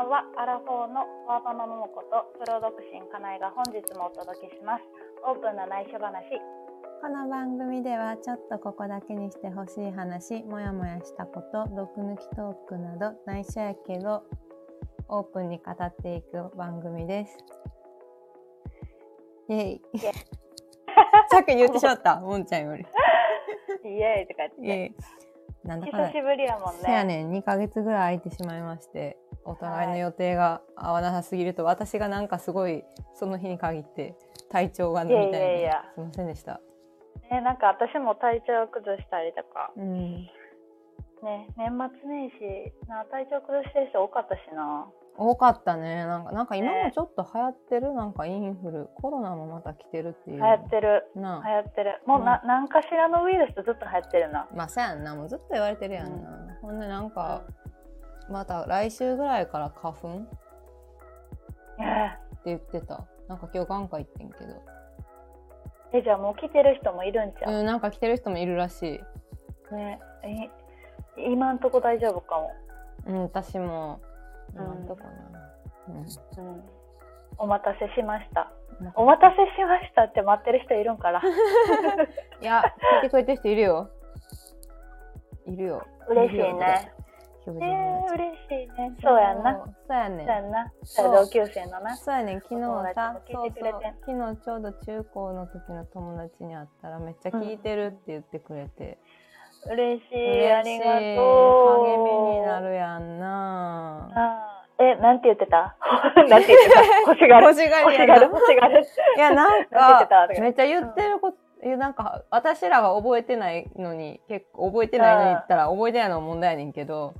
ばんは。アラフォーのワーパマ桃子とプロ独身かなえが本日もお届けします。オープンな内緒話。この番組ではちょっとここだけにしてほしい話、もやもやしたこと、毒抜きトークなど内緒やけどオープンに語っていく番組です。イェイ。さっき言ってしまった、もんちゃんより。イエーイとかイ言って。なんだか久しぶりやもんね。せやねん2ヶ月ぐらい空いてしまいましてお互いの予定が合わなさすぎると、私がなんかすごいその日に限って体調がみたいでいやすいませんでした。ね、なんか私も体調崩したりとか、うん。ね、年末年始な体調崩してる人多かったしな。多かったね。なんかなんか今もね。ちょっと流行ってるなんかインフルコロナもまた来てるっていう。流行ってる。な流行ってる。もうな、何かしらのウイルスずっと流行ってるな。まあそうやんな。もうずっと言われてるやんな、ほんでなんかまた来週ぐらいから花粉？ってえ言ってたなんか今日眼科行ってんけどえ、じゃあもう来てる人もいるんちゃう、うんなんか来てる人もいるらしいねえ今んとこ大丈夫かも。うん、私も、うんとかな。うん。お待たせしました。うん。お待たせしましたって待ってる人いるんから。いや、聞いてくれてる人いるよ。いるよ。嬉しいね。。標準ー、嬉しいね。そうやんな。。そうやねんそうやんな。同級生のな。そうやねん昨日さそうそう昨日ちょうど中高の時の友達に会ったらめっちゃ聞いてるって言ってくれて、嬉しい。嬉しいありがとう。励みになるやんなあーえ、なんて言ってた？なんて言ってた？欲しがる？欲しがりやな欲しがる？欲しがる？いやなんかめっちゃ言ってること、えなんか私らが覚えてないのに結構覚えてないのに言ったら覚えてないのも問題やねんけど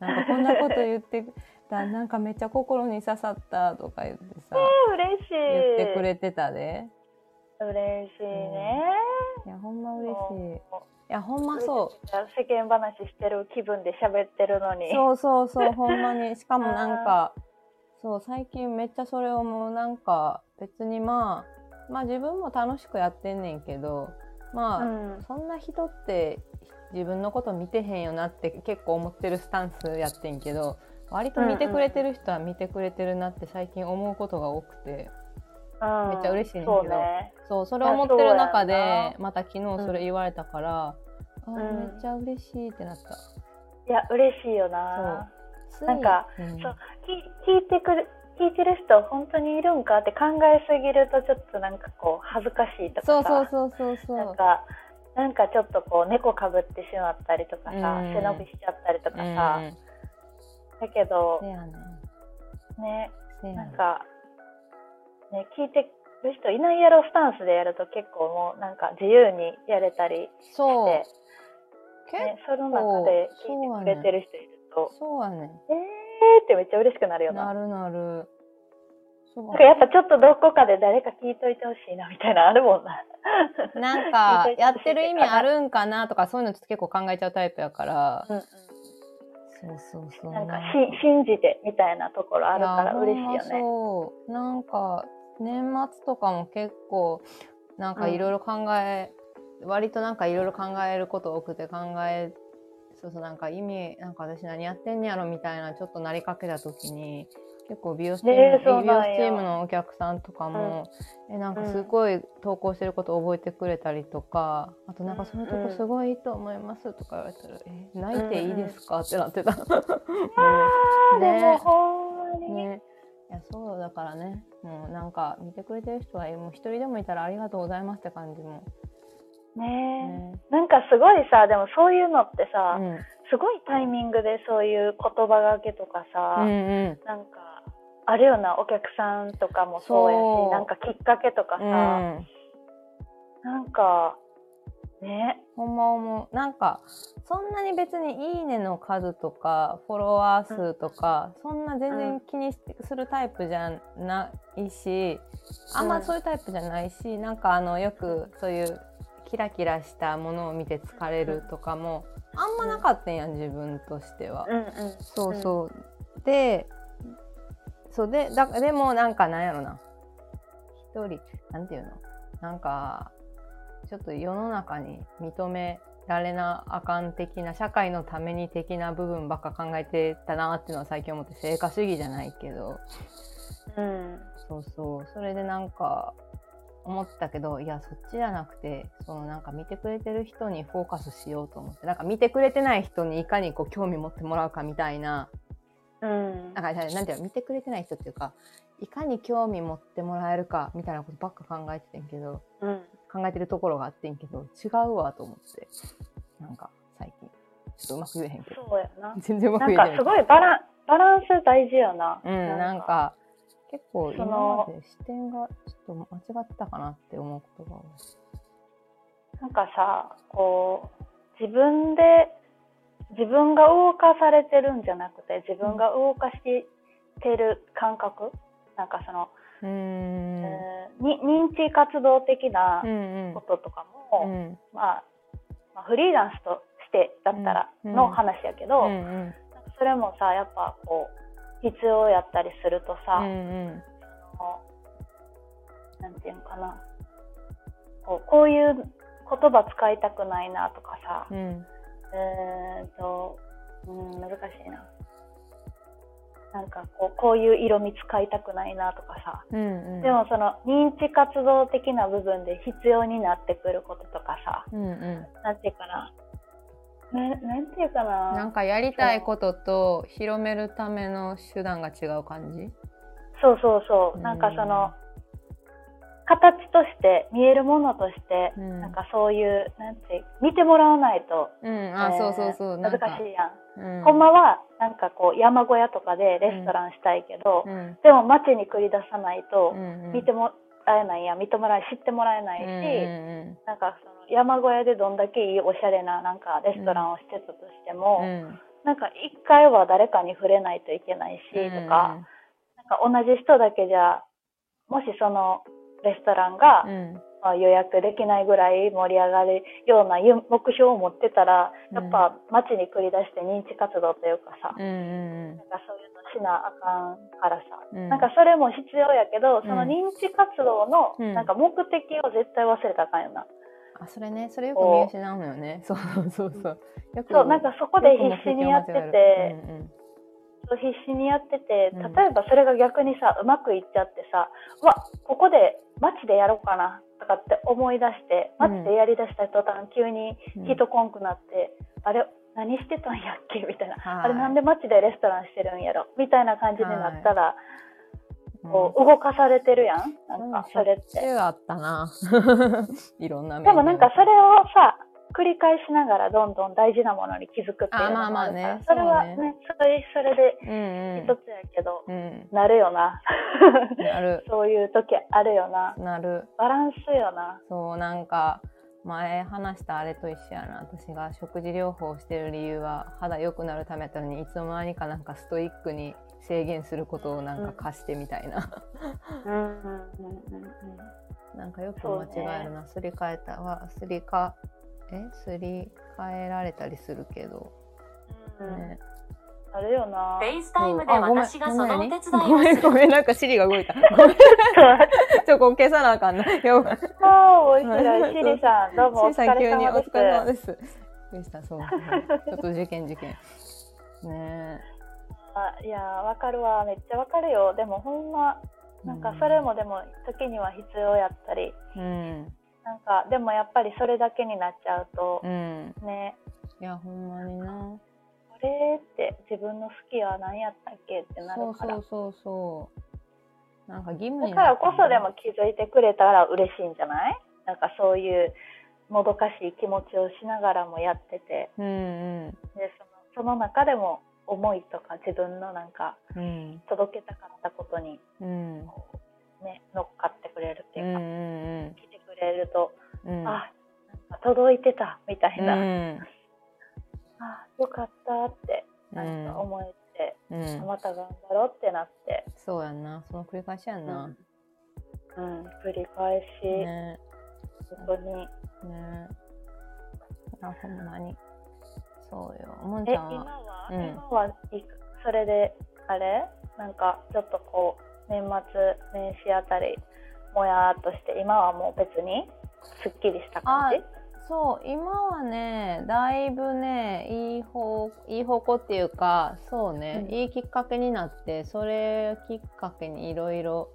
なんかこんなこと言ってたなんかめっちゃ心に刺さったとか言ってさ嬉しい。言ってくれてたで嬉しいね。いやほんま嬉しいいもやほんまそう世間話してる気分で喋ってるのに。そうそうそうほんまに しかもなんかそう最近めっちゃそれをもうなんか別にまあまあ自分も楽しくやってんねんけどまあ、うん。そんな人って自分のこと見てへんよなって結構思ってるスタンスやってんけど割と見てくれてる人は見てくれてるなって最近思うことが多くてうん。めっちゃ嬉しいねんけど。そうね。そうそれを思ってる中でまた昨日それ言われたから、あん。めっちゃ嬉しいってなった。いや、嬉しいよな。なんか、うん。そう聞聞いてくる聞いてる人本当にいるんかって考えすぎるとちょっとなんかこう恥ずかしいとかさ。そうそうそうそうそう。なんかなんかちょっとこう猫かぶってしまったりとかさ、うん。背伸びしちゃったりとかさ、うん。だけどねなんかね聞いてる人いないやろスタンスでやると結構もうなんか自由にやれたりしそう。て、結ね、その中で聞いてくれてる人いると、そうやねん。えーってめっちゃ嬉しくなるよな。なるなるなんかやっぱちょっとどこかで誰か聞いといてほしいなみたいなのあるもんな。なんかやってる意味あるんかなとかそういうのちょっと結構考えちゃうタイプやから、うん。そうそうそう。なんかし信じてみたいなところあるから嬉しいよね。そう。なんか年末とかも結構なんかいろいろ考え、割となんかいろいろ考えること多くて考えそうそうなんか意味なんか私何やってんねやろみたいなちょっとなりかけた時に結構美容師チーム、ねえそう美容チームのお客さんとかも、えなんかすごい投稿してること覚えてくれたりとかあとなんかそのとこすごいいいと思いますとか言われたら「え泣いていいですか?」ってなってた。あーねでもほんまに、ね、いやそうだからね。もうなんか見てくれてる人はもう一人でもいたらありがとうございますって感じも、ね。ね。なんかすごいさでもそういうのってさ、うん、すごいタイミングでそういう言葉がけとかさ、うんうん。なんかあるようなお客さんとかもそうやしなんかきっかけとかさ、うん。なんかね。ほんま思う。なんかそんなに別に「いいね」の数とかフォロワー数とか、そんな全然気にしするタイプじゃないしあんまそういうタイプじゃないし、なんかあのよくそういうキラキラしたものを見て疲れるとかもあんまなかったんやん自分としては。うんうん。そうそう。で、そうで、だでもなんかなんやろな。一人、なんていうの？なんか、ちょっと世の中に認められなあかん的な社会のために的な部分ばっか考えてたなっていうのは最近思って成果主義じゃないけど、うん、そうそう。それでなんか思ったけどいやそっちじゃなくてそのなんか見てくれてる人にフォーカスしようと思ってなんか見てくれてない人にいかにこう興味持ってもらうかみたいな、うん、なんかなんていうの見てくれてない人っていうかいかに興味持ってもらえるかみたいなことばっか考えててんけど、うん、考えてるところがあってんけど違うわと思ってなんか最近。ちょっとうまく言えへんけど。そうやな。全然うまく言えへんなんかすごいバラバランス大事よな。うんなんか結構今まで視点がちょっと間違ってたかなって思うことが多い。なんかさこう自分で自分が動かされてるんじゃなくて自分が動かしてる感覚、なんかそのうん、えー、に認知活動的なこととかも、うん。うん、まあ、まあ、フリーランスとしてだったらの話やけど、うんうん、それもさやっぱこう必要やったりするとさ、うんうん、なんていうのかな。こうこういう言葉使いたくないなとかさ、うん、えっと、うん、難しいな。なんかこうこういう色味使いたくないなとかさ、うんうん、でもその認知活動的な部分で必要になってくることとかさ、うんうん、なんていうかなななんていうかな。なんかやりたいことと広めるための手段が違う感じ？そうそうそう、なんかその形として見えるものとして、うん、なんかそういうなんて見てもらわないと、うん、あ、えー、そうそうそう。難しいやん、うん、ほんまはなんかこう山小屋とかでレストランしたいけど、うん、でも街に繰り出さないと見てもらえないや認められ知ってもらえないし、うんなんかその山小屋でどんだけいいおしゃれななんかレストランをしてたとしても、うん、なんか一回は誰かに触れないといけないし、うん、とかなんか同じ人だけじゃもしそのレストランが、まあ、予約できないぐらい盛り上がるような目標を持ってたらやっぱ街に繰り出して認知活動というかさ、うんなんかそういうのしなあかんからさ、うん、なんかそれも必要やけどその認知活動のなんか目的を絶対忘れたらあかんよな。あそれね。それよく見失うのよね。そうそうそうそう。なんかそこで必死にやってて、うんうん、そう必死にやってて例えばそれが逆にさうまくいっちゃってさ、うん、わここで街でやろうかなとかって思い出して街でやりだした途端急に人こんくなって、うん、あれ何してたんやっけ？みたいな、はい、あれなんで街でレストランしてるんやろ？みたいな感じになったら、はい。こう動かされてるやん、なんかそれって。あったな。いろんなでもなんかそれをさ、繰り返しながらどんどん大事なものに気づくっていうのがあるから、ね、それはね、ねそれそれで一つやけど、うんうん、なるよな。なる。そういう時あるよな。なる。バランスよな。そう、なんか、前話したあれと一緒やな私が食事療法をしてる理由は肌良くなるためだったのにいつの間にかなんかストイックに制限することをなんか貸してみたいななんかよく間違えるな、すり替えたはすりかえすり替えられたりするけど、ね、あれよな。 FaceTime で私がそのお手伝いをする。ごめん、ごめん、なんか Siri が動いた。ごめん。ちょ、こ消さなあかんな。よああ、おいしい。 Siri さん、どうもお疲れ様です。お疲れ様です。でした、そう。ちょっと受験受験。ねあいや、わかるわ。めっちゃわかるよ。でもほんま、なんかそれもでも時には必要やったり。うん。なんか、でもやっぱりそれだけになっちゃうと、うん、ね。いや、ほんまにな。れって自分の好きは何やったっけってなるから。そうそうそうなんか義務だ。からこそでも気づいてくれたら嬉しいんじゃない？なんかそういうもどかしい気持ちをしながらもやってて、うんうん、でそのその中でも思いとか自分のなんか、うん、届けたかったことに、うん、ね、乗っかってくれるっていうか、うんうんうん、れると、うん、あ届いてたみたいな。うん。あよかったってなんか思えて、うん、また頑張ろうってなって。そうやんな。その繰り返しやんな。うん、うん、繰り返し、ね、本当に。ね。あほんまに。そうよ。もんちゃんは？今は、うん、今はそれであれ？なんかちょっとこう年末年始あたりもやっとして今はもう別にすっきりした感じ？そう今はねだいぶねいい方いい方向っていうかそうね、うん、いいきっかけになってそれきっかけにいろいろ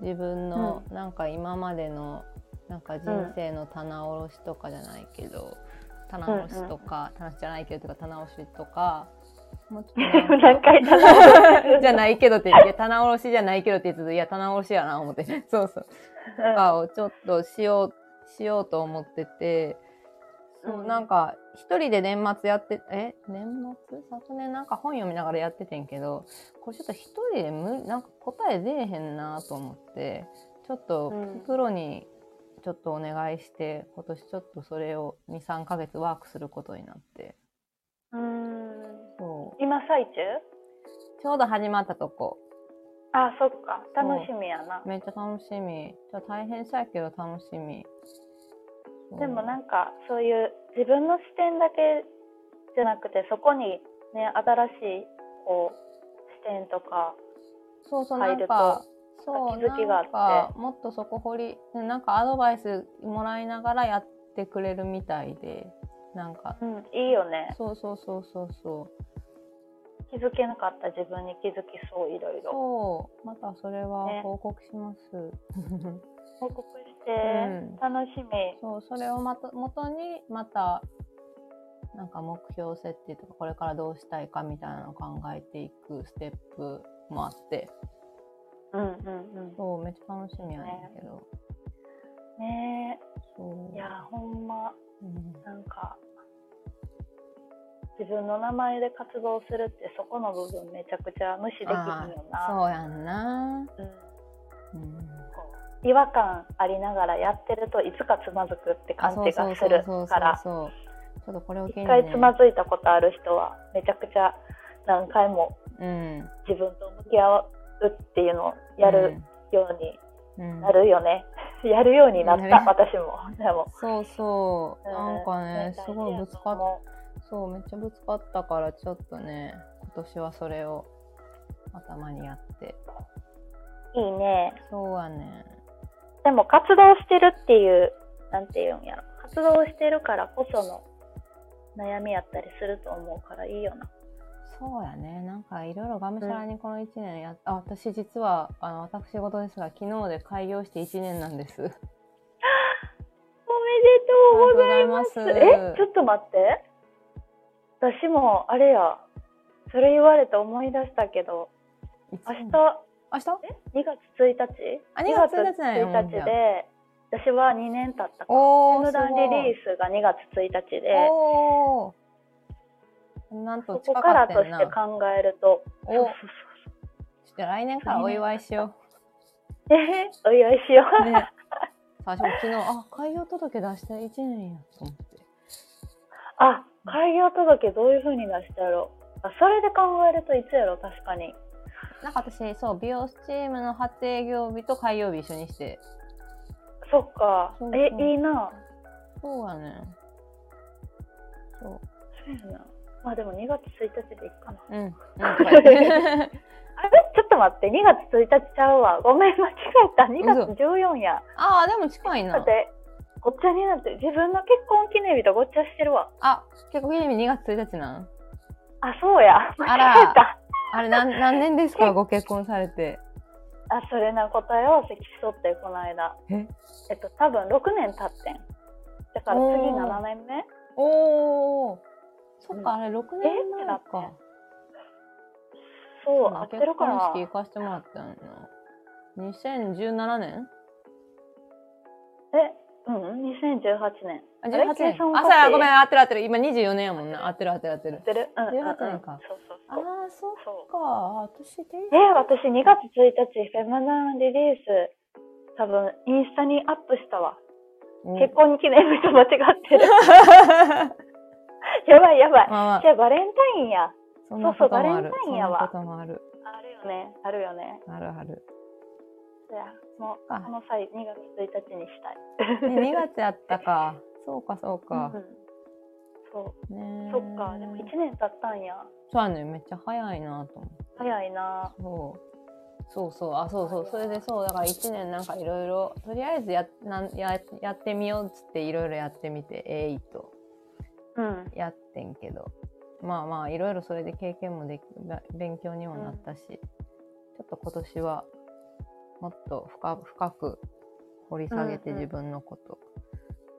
自分の、うん、なんか今までのなんか人生の棚卸しとかじゃないけど、うん、棚卸しとか、うんうん、棚じゃないけどとか棚卸しとかもうちょっと。何回じゃないけどって言って棚卸しじゃないけどって言っていや棚卸しやな思って。そうそう。とかをちょっとしようしようと思ってて。そう、なんか、一人で年末やって、え？年末？昨年なんか本読みながらやっててんけど、これちょっと一人でむ、なんか答え出えへんなと思って、ちょっとプロにちょっとお願いして、今年ちょっとそれを2、3ヶ月ワークすることになって。うん。そう。今最中？ちょうど始まったとこ。あ、そっか。楽しみやな。めっちゃ楽しみ。ちょ大変そうやけど楽しみ。でもなんかそういう自分の視点だけじゃなくてそこにね新しいこう視点とかそうそうなんかそう気づきがあってもっとそこ掘りなんかアドバイスもらいながらやってくれるみたいでなんか、うん、いいよねそうそうそうそうそう気づけなかった自分に気づきそういろいろ。そう。またそれは報告します、ね、報告して楽しみ、うん、そうそれをまと元にまたなんか目標設定とかこれからどうしたいかみたいなのを考えていくステップもあって。うんうんうん。そうめっちゃ楽しみやねんけど。ね。えそう。いやほんま、うん、なんか自分の名前で活動するってそこの部分めちゃくちゃ無視できひんよな。そうやんな。うん、うん。違和感ありながらやってるといつかつまずくって感じがするから。一回つまずいたことある人はめちゃくちゃ何回も自分と向き合うっていうのをやるようになるよね、うん、やるようになった、私も。でも。そうそう。なんかね、すごいぶつかっそうめっちゃぶつかったからちょっとね今年はそれを頭にやっていいねそうはねでも活動してるっていう、なんていうんやろ。活動してるからこその悩みやったりすると思うからいいよな。そうやね。なんかいろいろがむしゃらにこの1年やっ、うん、あ、私実は、あの、私事ですが、昨日で開業して1年なんです。おめでとうございます。え、ちょっと待って。私も、あれや、それ言われて思い出したけど、明日、明日？え ?2 月1日？あ、2月1日なんや。1日で、私は2年経ったから、おー、ダンリリースが2月1日で、おなんとそこからとして考えると、おそうそうそう。じゃ来年からお祝いしよう。えー、お祝いしよう。ね、最初昨日、あ、開業届出した1年やと思って。あ、開業届どういうふうに出したやろあ、それで考えるといつやろ、確かに。なんか私、そう、美容スチームの初営業日と開業日一緒にして。そっか。そうそうえ、いいな。そうやね。そう。そうやな。まあでも2月1日でいいかな。うん。うん、あれ？ちょっと待って、2月1日ちゃうわ。ごめん、間違えた。2月14や。ああ、でも近いな。だって、ごっちゃになって、自分の結婚記念日とごっちゃしてるわ。あ、結婚記念日2月1日なん？あ、そうや。間違えた。あれ何、何年ですか？ご結婚されて。あ、それな答え合わせきそって、この間。え？えっと、多分6年経ってん。だから次7年目？おお。そっか、あれ6年前だか。そう、合ってるから。結婚式行かしてもらったんやな。2017年？え？うん、2018年。あ、18年。あ、さあ、ごめん、合ってる合ってる。今24年やもんな。合ってる合ってる合ってる。合ってる。うん、18年か。そうそうそう。ああ、そっか。私で？え、私2月1日、フェマナンリリース、多分、インスタにアップしたわ。結婚記念日と間違ってる。やばいやばい。まあまあ、じゃあ、バレンタインや。そうそう、バレンタインやわ。そんなこともある。あるよね。あるよね。あるある。じゃあ、もう、この際、2月1日にしたい。2月やったか。そうか、そうか。うん、そう。ねそっか、でも1年経ったんや。そうやね、めっちゃ早いなと思って。早いな。そそうそう。あそうそう。それでそう。だから1年なんかいろいろとりあえずやなんややってみようっつっていろいろやってみてえいと。うん。やってんけど、まあまあいろいろそれで経験もでき勉強にもなったし、ちょっと今年はもっと深深く掘り下げてうんうん自分のこと、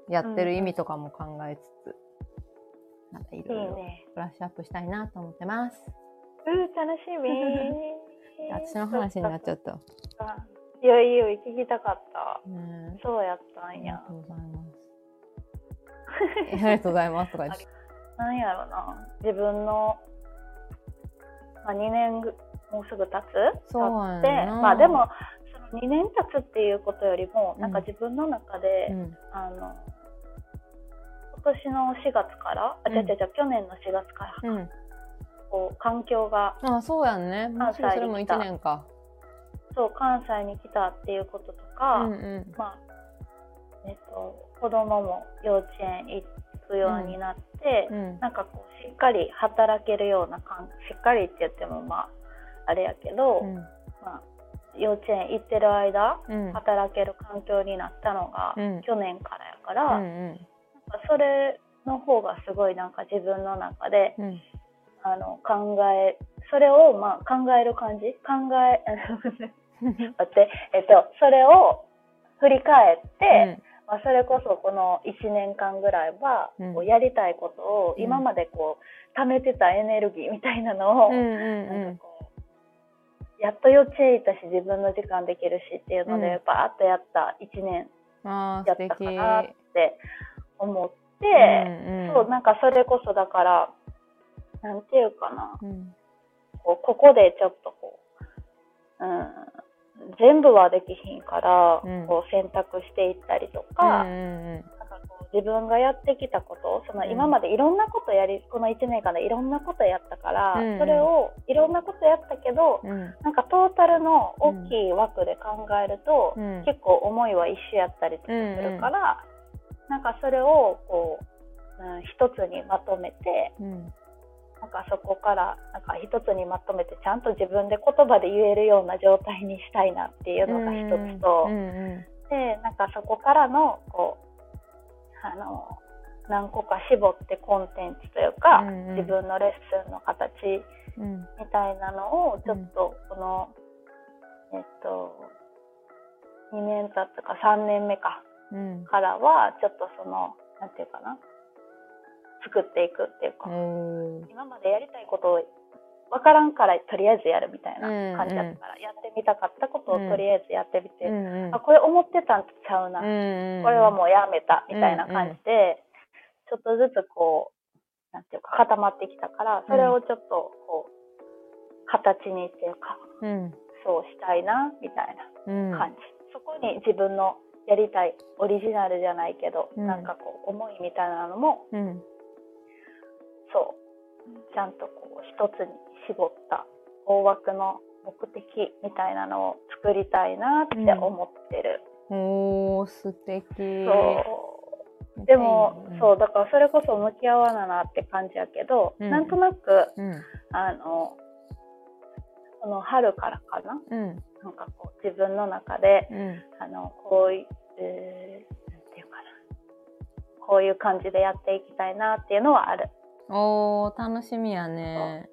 やってる意味とかも考えつつ、なんかいいいろいろね。ブラッシュアップしたいなと思ってます。うん、楽しみ。私の話になっちゃった。た。いやいや、聞きたかった。ねそうやったあんやりが。とうございます。ありがとうございますとか言って。なんやろな。自分の、まあ、2年ぐもうすぐ経つ？そうやなまあでも、2年経つっていうことよりも、うんなんか自分の中で、うんあの、今年の4月から、あ、うん違う違う違う、去年の4月から、うん。こう、環境が、あそうやんね。もうすぐそれも1年か。そう、関西に来たっていうこととうか、んうん。まあ、えっと、子供も幼稚園行くようになって、うんなんかこう、しっかり働けるような感しっかりって言ってもまあ、あれやけど、うんまあ、幼稚園行ってる間、うん。働ける環境になったのが、うん。去年からやから、うんうん。なんかそれの方がすごいなんか自分の中で、うん。あの考えそれをまあ考える感じ？考え 待って、えっと、それを振り返って、まあ、それこそこの1年間ぐらいは、うん。こうやりたいことをうん今までこう貯めてたエネルギーみたいなのを、うんうん。なんかこうやっと幼稚園行ったし自分の時間できるしっていうので、うん。バーッとやった1年やった。かなって思って、うんうん。そうなんかそれこそだからなんていうかな。うん。こうここでちょっとこう、うん、全部はできひんから、うん。こう選択していったりとうんか,、自分がやってきたことそのうん。今までいろんなことやりこの1年間でいろんなことやったから、うん。それをいろんなことやったけど、うん。うんなんかトータルの大きい枠で考えると、うん。結構思いは一緒やったりとかするから、なんかそれをこう、うん、一つにまとめてうん。なんかそこからなんか一つにまとめてちゃんと自分で言葉で言えるような状態にしたいなっていうのが一つと、うんうん。でなんかそこからのこうあの何個か絞ってコンテンツというか、うんうん。自分のレッスンの形うん。みたいなのをちょっとこの、えっと2年経ったか3年目かうん。からはちょっとそのなんていうかな作っていくっていうか、今までやりたいことを分からんからとりあえずやるみたいな感じだったから、やってみたかったことをとりあえずやってみて、うんうん。あこれ思ってたんとちゃうな、うんうんこれはもうやめたみたいな感じで、ちょっとずつこうなんていうか固まってきたからそれをちょっとこう形にっていうかうん。そうしたいなみたいうん。な感じ、そこに自分のやりたいオリジナルじゃないけど、うん。なんかこう思いみたいなのもうん。そう。ちゃんとこう一つに絞った大枠の目的みたいなのを作りたいなって思ってる、おー素敵。そう。でも、そうだからそれこそ向き合わななって感じやけど、うん。なんとなくうん。あのこの春からかな？うん。なんかこう自分の中でうん。あのこういう、えーなんていうかな？こういう感じでやっていきたいなっていうのはある。おー楽しみやね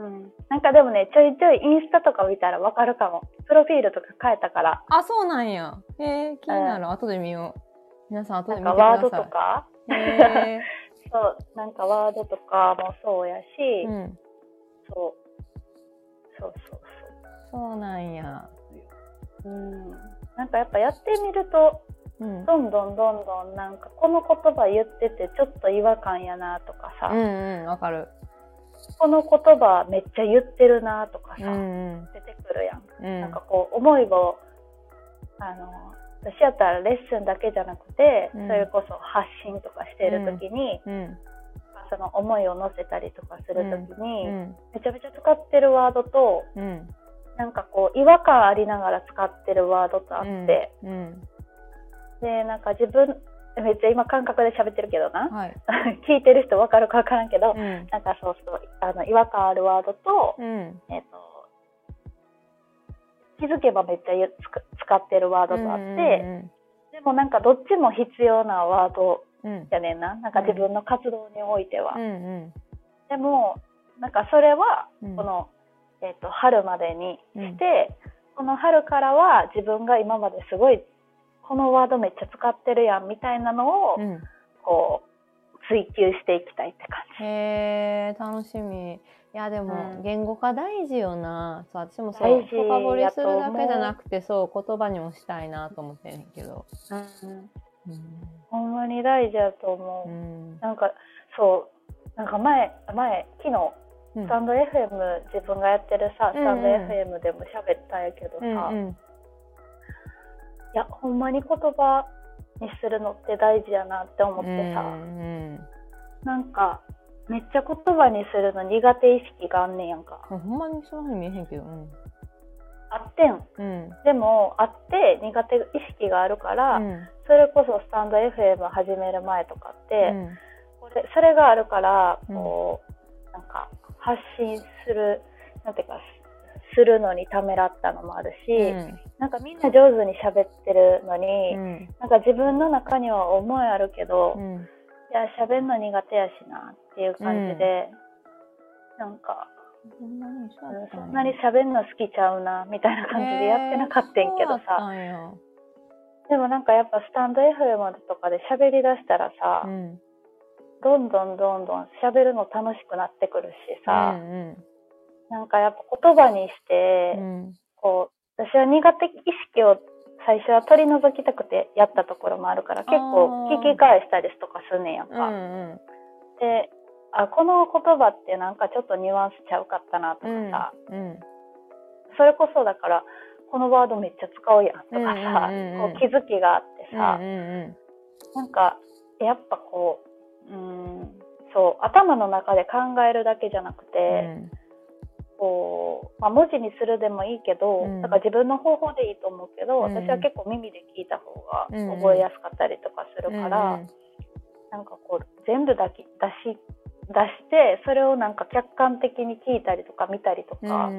うん、なんかでもねちょいちょいインスタとか見たらわかるかも。プロフィールとか変えたから。あそうなんや。へえ気になる。後で見よう。皆さん後なで見てください。んかワードとか。そうなんかワードとかもそうやし、うん。そう。そうそうそう。なんや。そううん。なんかやっぱやってみるとうん。どんどんどんどんなんかこの言葉言っててちょっと違和感やなとかさ、うんうんわかるこの言葉めっちゃ言ってるなとかうさ、ん。出てくるやん、うん。うんなんかこう思いをあの私やったらレッスンだけじゃなくて、うん。それこそ発信とかしてる時に、うん。その思いを乗せたりとかする時に、うん。めちゃめちゃ使ってるワードとうん。なんかこう違和感ありながら使ってるワードとあって、うん。でなんか自分めっちゃ今感覚で喋ってるけどな。はい。聞いてる人分かるか分からんけど、うん。なんかそうそうあの違和感あるワードと、うん。えっ、と気づけばめっちゃ使ってるワードとあって、うんうんうん、でもなんかどっちも必要なワードやねんな、なんか自分の活動においては。うん。うん、でもなんかそれはこの、うん、えーと、春までにして、この春からは自分が今まですごいこのワードめっちゃ使ってるやんみたいなのを、こう追求していきたいって感じ。へえ楽しみ。いやでも、言語化大事よな。そう私もそう深掘りするだけじゃなくてそう言葉にもしたいなと思ってんけど。うん、うん、ほんまに大事やと思う。うん、なんかそうなんか前前昨日スタンド FM、自分がやってるさスタンド FM でも喋ったんやけどさ、うんうん、いやほんまに言葉にするのって大事やなって思ってさ、うんうん、なんかめっちゃ言葉にするの苦手意識があんねんやんか。ほんまにそういうふうに見えへんけど、うん、あってん、うん、でもあって苦手意識があるから、うん、それこそスタンド FM 始める前とかって、これそれがあるからこう、なんか発信するなんていうかするのにためらったのもあるし、うん、なんかみんな上手に喋ってるのに、うん、なんか自分の中には思いあるけど、うん、いや喋るの苦手やしなっていう感じで、うん、なんかそんなに喋るの好きちゃうなみたいな感じでやってなかったんけどさ、でもなんかやっぱスタンド FM とかで喋りだしたらさ、どんどんどんどん喋るの楽しくなってくるしさ、うんうん、なんかやっぱ言葉にして、うん、こう私は苦手意識を最初は取り除きたくてやったところもあるから結構聞き返したりとかすんねんやんか。うんうん、であこの言葉ってなんかちょっとニュアンスちゃうかったなとかさ、うんうん、それこそだからこのワードめっちゃ使うやんとかさ、うんうんうん、こう気づきがあってさ、うんうんうん、なんかやっぱこううんそう頭の中で考えるだけじゃなくて、うん、こうまあ、文字にするでもいいけど、うん、だから自分の方法でいいと思うけど、私は結構耳で聞いた方が覚えやすかったりとかするから、うん、なんかこう全部だけ出し出してそれをなんか客観的に聞いたりとか見たりとか。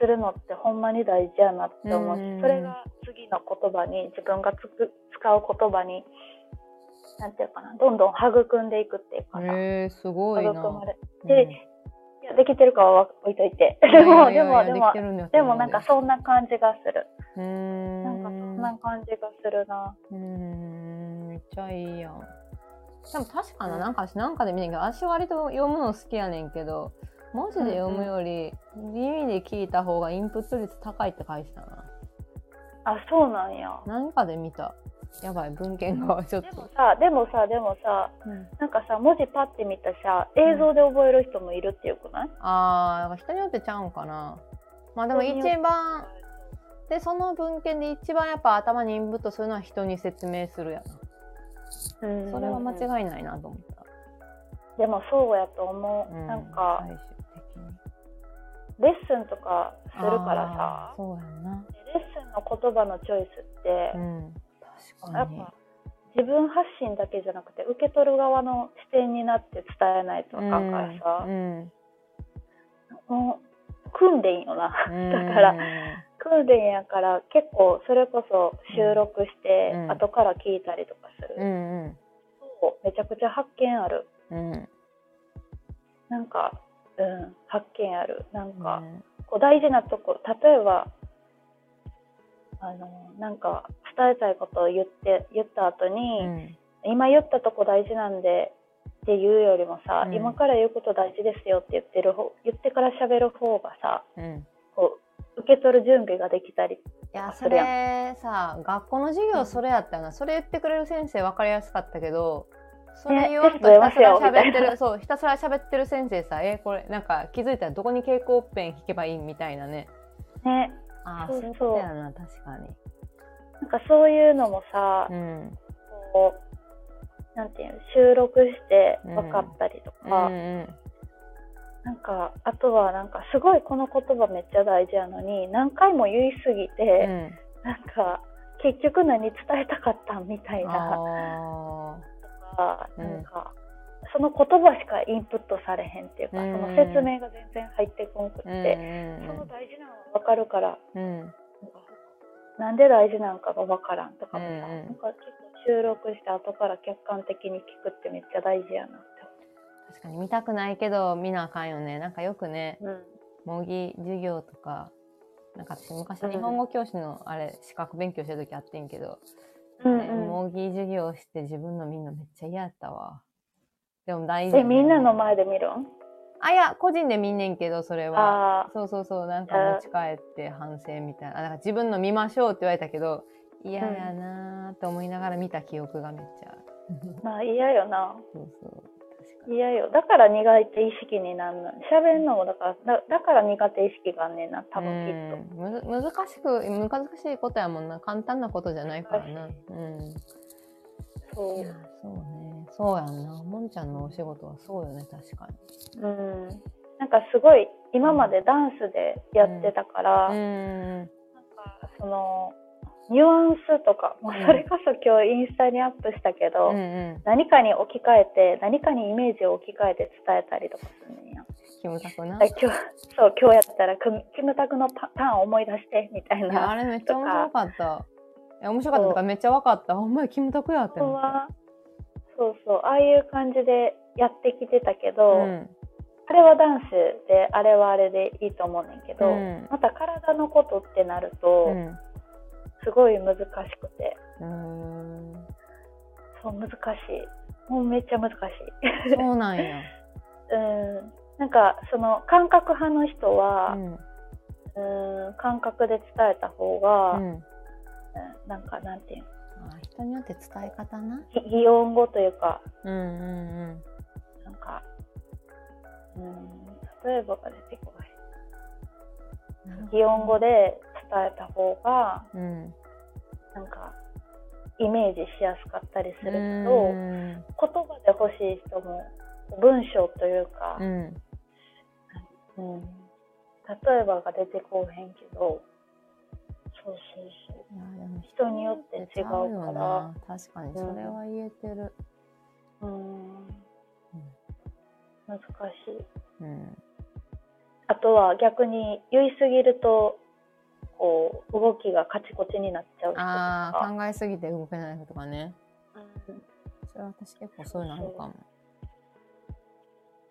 するのってほんまに大事やなって思うし、それが次の言葉に自分がつく使う言葉になんていうかな、どんどん育んでいくっていうかさ。へすごいな。育まれで、うん、いや、できてるかは置いといて。でも、でも、でも、でもなんかそんな感じがする。うん。なんかそんな感じがするな。うん、めっちゃいいやん。でも確かな、なんかなんかで見ねんけど、私割と読むの好きやねんけど、文字で読むより耳で聞いた方がインプット率高いって書いてたな。あ、そうなんや。何かで見た。やばい文献がちょっと。でもさでもさでもさ、うん、なんかさ文字パッて見たさ映像で覚える人もいるってよくない、うん、ああ人によってちゃうんかな。まあでも一番でその文献で一番やっぱ頭にインプットするのは人に説明するやな、うん、それは間違いないなと思った。でもそうやと思う、うん、なんかレッスンとかするからさ。そうやな。レッスンの言葉のチョイスって、うんやっぱ自分発信だけじゃなくて受け取る側の視点になって伝えないとあかんからさ、うん、もう訓練よな。だから訓練やから結構それこそ収録して後から聞いたりとかする、うんうん、めちゃくちゃ発見ある、うん、なんか、うん、発見ある。なんか、こう大事なとこ例えばあのなんか伝えたいことを言って言った後に、うん、今言ったとこ大事なんでっていうよりもさ、うん、今から言うこと大事ですよって言ってる方言ってから喋る方がさ、うん、こう受け取る準備ができたりいやそれさ学校の授業それやったよな、それ言ってくれる先生分かりやすかったけどそれ言おうとひたすら喋ってる、そうひたすら喋ってる先生さえこれなんか気づいたらどこに蛍光ペン引けばいいみたいなね。ねあそうそう。やな確かに。なんかそういうのもさ、うん、こうなんていうの収録して分かったりとか、うんうん。うん、なんかあとはなんかすごいこの言葉めっちゃ大事やのに何回も言いすぎて、うん、なんか結局何伝えたかったみたいな。とか、なんかその言葉しかインプットされへんっていうか、その説明が全然入ってこんくって、その大事なのは分かるから、うん、なんで大事なのかが分からんとかもさ、なんか結構収録して後から客観的に聞くってめっちゃ大事やなって確かに見たくないけど見なあかんよね。なんかよくね、うん、模擬授業とかなんか私昔日本語教師のあれ資格勉強してる時あってんけど、うんうん、模擬授業して自分の見んのめっちゃ嫌やったわ。でも大事。え、みんなの前で見るん？あ、いや、個人で見んねんけど、それは。そうそうそう、なんか持ち帰って反省みたいな。なんか自分の見ましょうって言われたけど、嫌やなーって思いながら見た記憶がめっちゃ。まあ嫌よな。そうそう。嫌よ。だから苦手意識になるの。喋るのもだからだ、だから苦手意識があんねんな、多分きっと。む難しく、難しいことやもんな。簡単なことじゃないからな。うん。そう。そうね。そうやんな。もんちゃんのお仕事はそうよね、確かに。うん。なんかすごい、今までダンスでやってたから、うん、なんかその、ニュアンスとか、もうそれこそ今日インスタにアップしたけど、うんうん、何かに置き換えて何かにイメージを置き換えて伝えたりとかするんや。キムタクな。今日そう今日やったらキムタクのパターン思い出してみたいな。あれめっちゃ面白かった。いや面白かったとかめっちゃ分かった。ほんまにキムタクやって思そうそうああいう感じでやってきてたけど、うん、あれはダンスであれはあれでいいと思うねんけど、うん、また体のことってなると。うんすごい難しくて。うんそう難しい。もうめっちゃ難しい。そうなんや。うん。なんかその感覚派の人は、うん、うん感覚で伝えた方が、うん、なんかなんていうの？あ人によって伝え方な。擬音語というか、うんうんうん、なんか、うん、例えばが出てこない。擬音語で伝えた方が、うん、なんかイメージしやすかったりするけど、言葉で欲しい人も文章というか、うん、うん、例えばが出てこうへんけどそうそうそう。人によって違うから。確かにそれは言えてる。うん、難しい、うん、あとは逆に言いすぎるとこう動きがカチコチになっちゃう人とか。あ考えすぎて動けない人とかね、うん、それは私結構そういうのあるかも。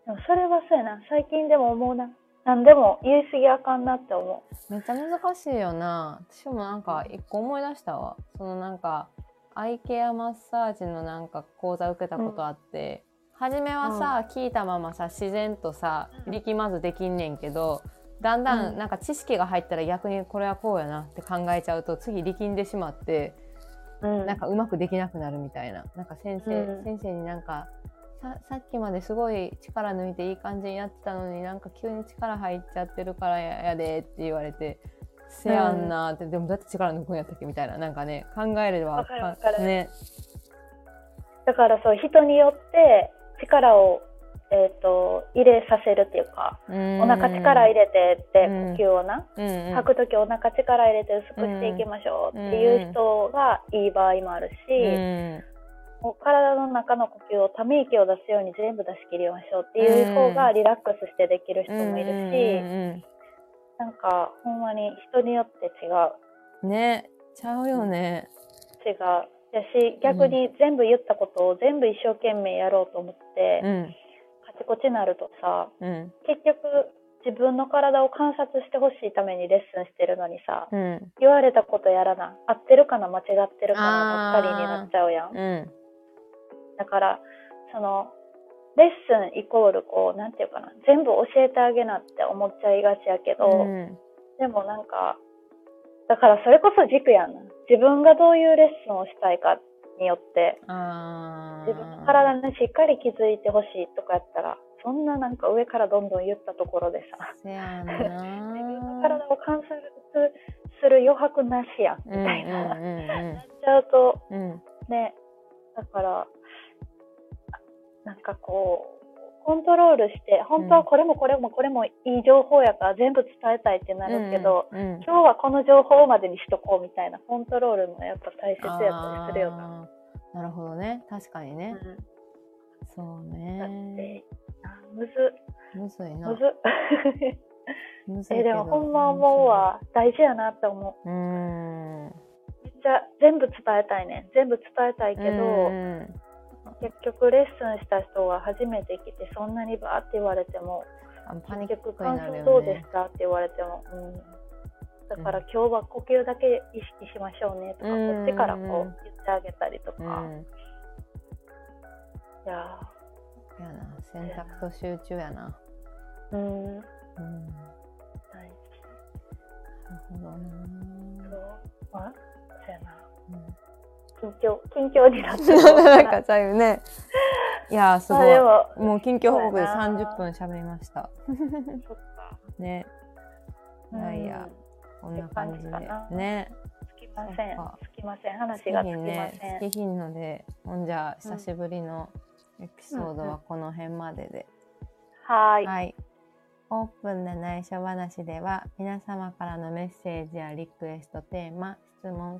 でもそれはそうやな。最近でも思うな何でも言い過ぎあかんなって思う。めっちゃ難しいよな。私もなんか一個思い出したわ。そのなんかアイケアマッサージのなんか講座受けたことあって、うん、初めはさ、うん、聞いたままさ自然とさ力まずできんねんけど、だんだん。なんか知識が入ったら逆にこれはこうやなって考えちゃうと次力んでしまって、うん、なんかうまくできなくなるみたいな。なんか先生、うん、先生になんかささっきまですごい力抜いていい感じにやってたのになんか急に力入っちゃってるからやでって言われてせやんなって、うん、でもどうやって力抜くんやったっけみたいななんかね考えればね。だからそう人によって力をえーと、入れさせるっていうか、お腹力入れてって呼吸をな、うん吐く時お腹力入れて薄くしていきましょうっていう人がいい場合もあるし、もう体の中の呼吸をため息を出すように全部出し切りましょうっていう方がリラックスしてできる人もいるし、なんかほんまに人によって違う。ねちゃうよね。違う。やし逆に全部言ったことを全部一生懸命やろうと思って、うん。ちこちなるとさ、うん、結局自分の体を観察してほしいためにレッスンしてるのにさ、うん、言われたことやらな合ってるかな間違ってるかなばっかりになっちゃうやん、うん、だからそのレッスンイコールこうなんていうかな全部教えてあげなって思っちゃいがちやけど、でもなんかだからそれこそ軸やんな。自分がどういうレッスンをしたいかによって自分の体にしっかり気づいてほしいとかやったらそんななんか上からどんどん言ったところでさ。自分の体を観察する余白なしやみたいな、なっちゃうと、うん、ねだからなんかこうコントロールして本当はこれもこれもこれもいい情報やから全部伝えたいってなるけど、うんうん、今日はこの情報までにしとこうみたいなコントロールもやっぱ大切やったりするよな。なるほどね。確かにね、そうだっねて、あむず、むずいな。むず。えでもほんま思うわ。大事やなって思う。うーん。めっちゃ全部伝えたいね全部伝えたいけど、うん結局レッスンした人が初めて来てそんなにバーって言われてもあパニッ結ク局感想どうですかって言われても、うん、だから今日は呼吸だけ意識しましょうねとか、うん。こっちからこう言ってあげたりとか、うん。いややな選択と集中やな。ーうん。うん。なる大ほどな。事そう。まあそうやな。うん緊張緊張になってる なんか最後ね。いやーすごい。ももう近況報告でそうやな。30分喋りました。そっか。ね。いやいやうんこんな感じで。ね。つきません。つきません。話月がつきません、月品のでほんじゃあ久しぶりのエピソードはこの辺までで、はーい。はい。オープンな内緒話では皆様からのメッセージやリクエスト、テーマ、質問、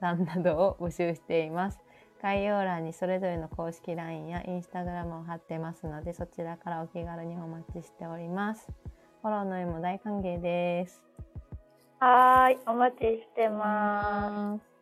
相談などを募集しています。概要欄にそれぞれの公式 LINE や Instagram を貼ってますのでそちらからお気軽にお待ちしております。フォローの絵も大歓迎です。はーいお待ちしてますす。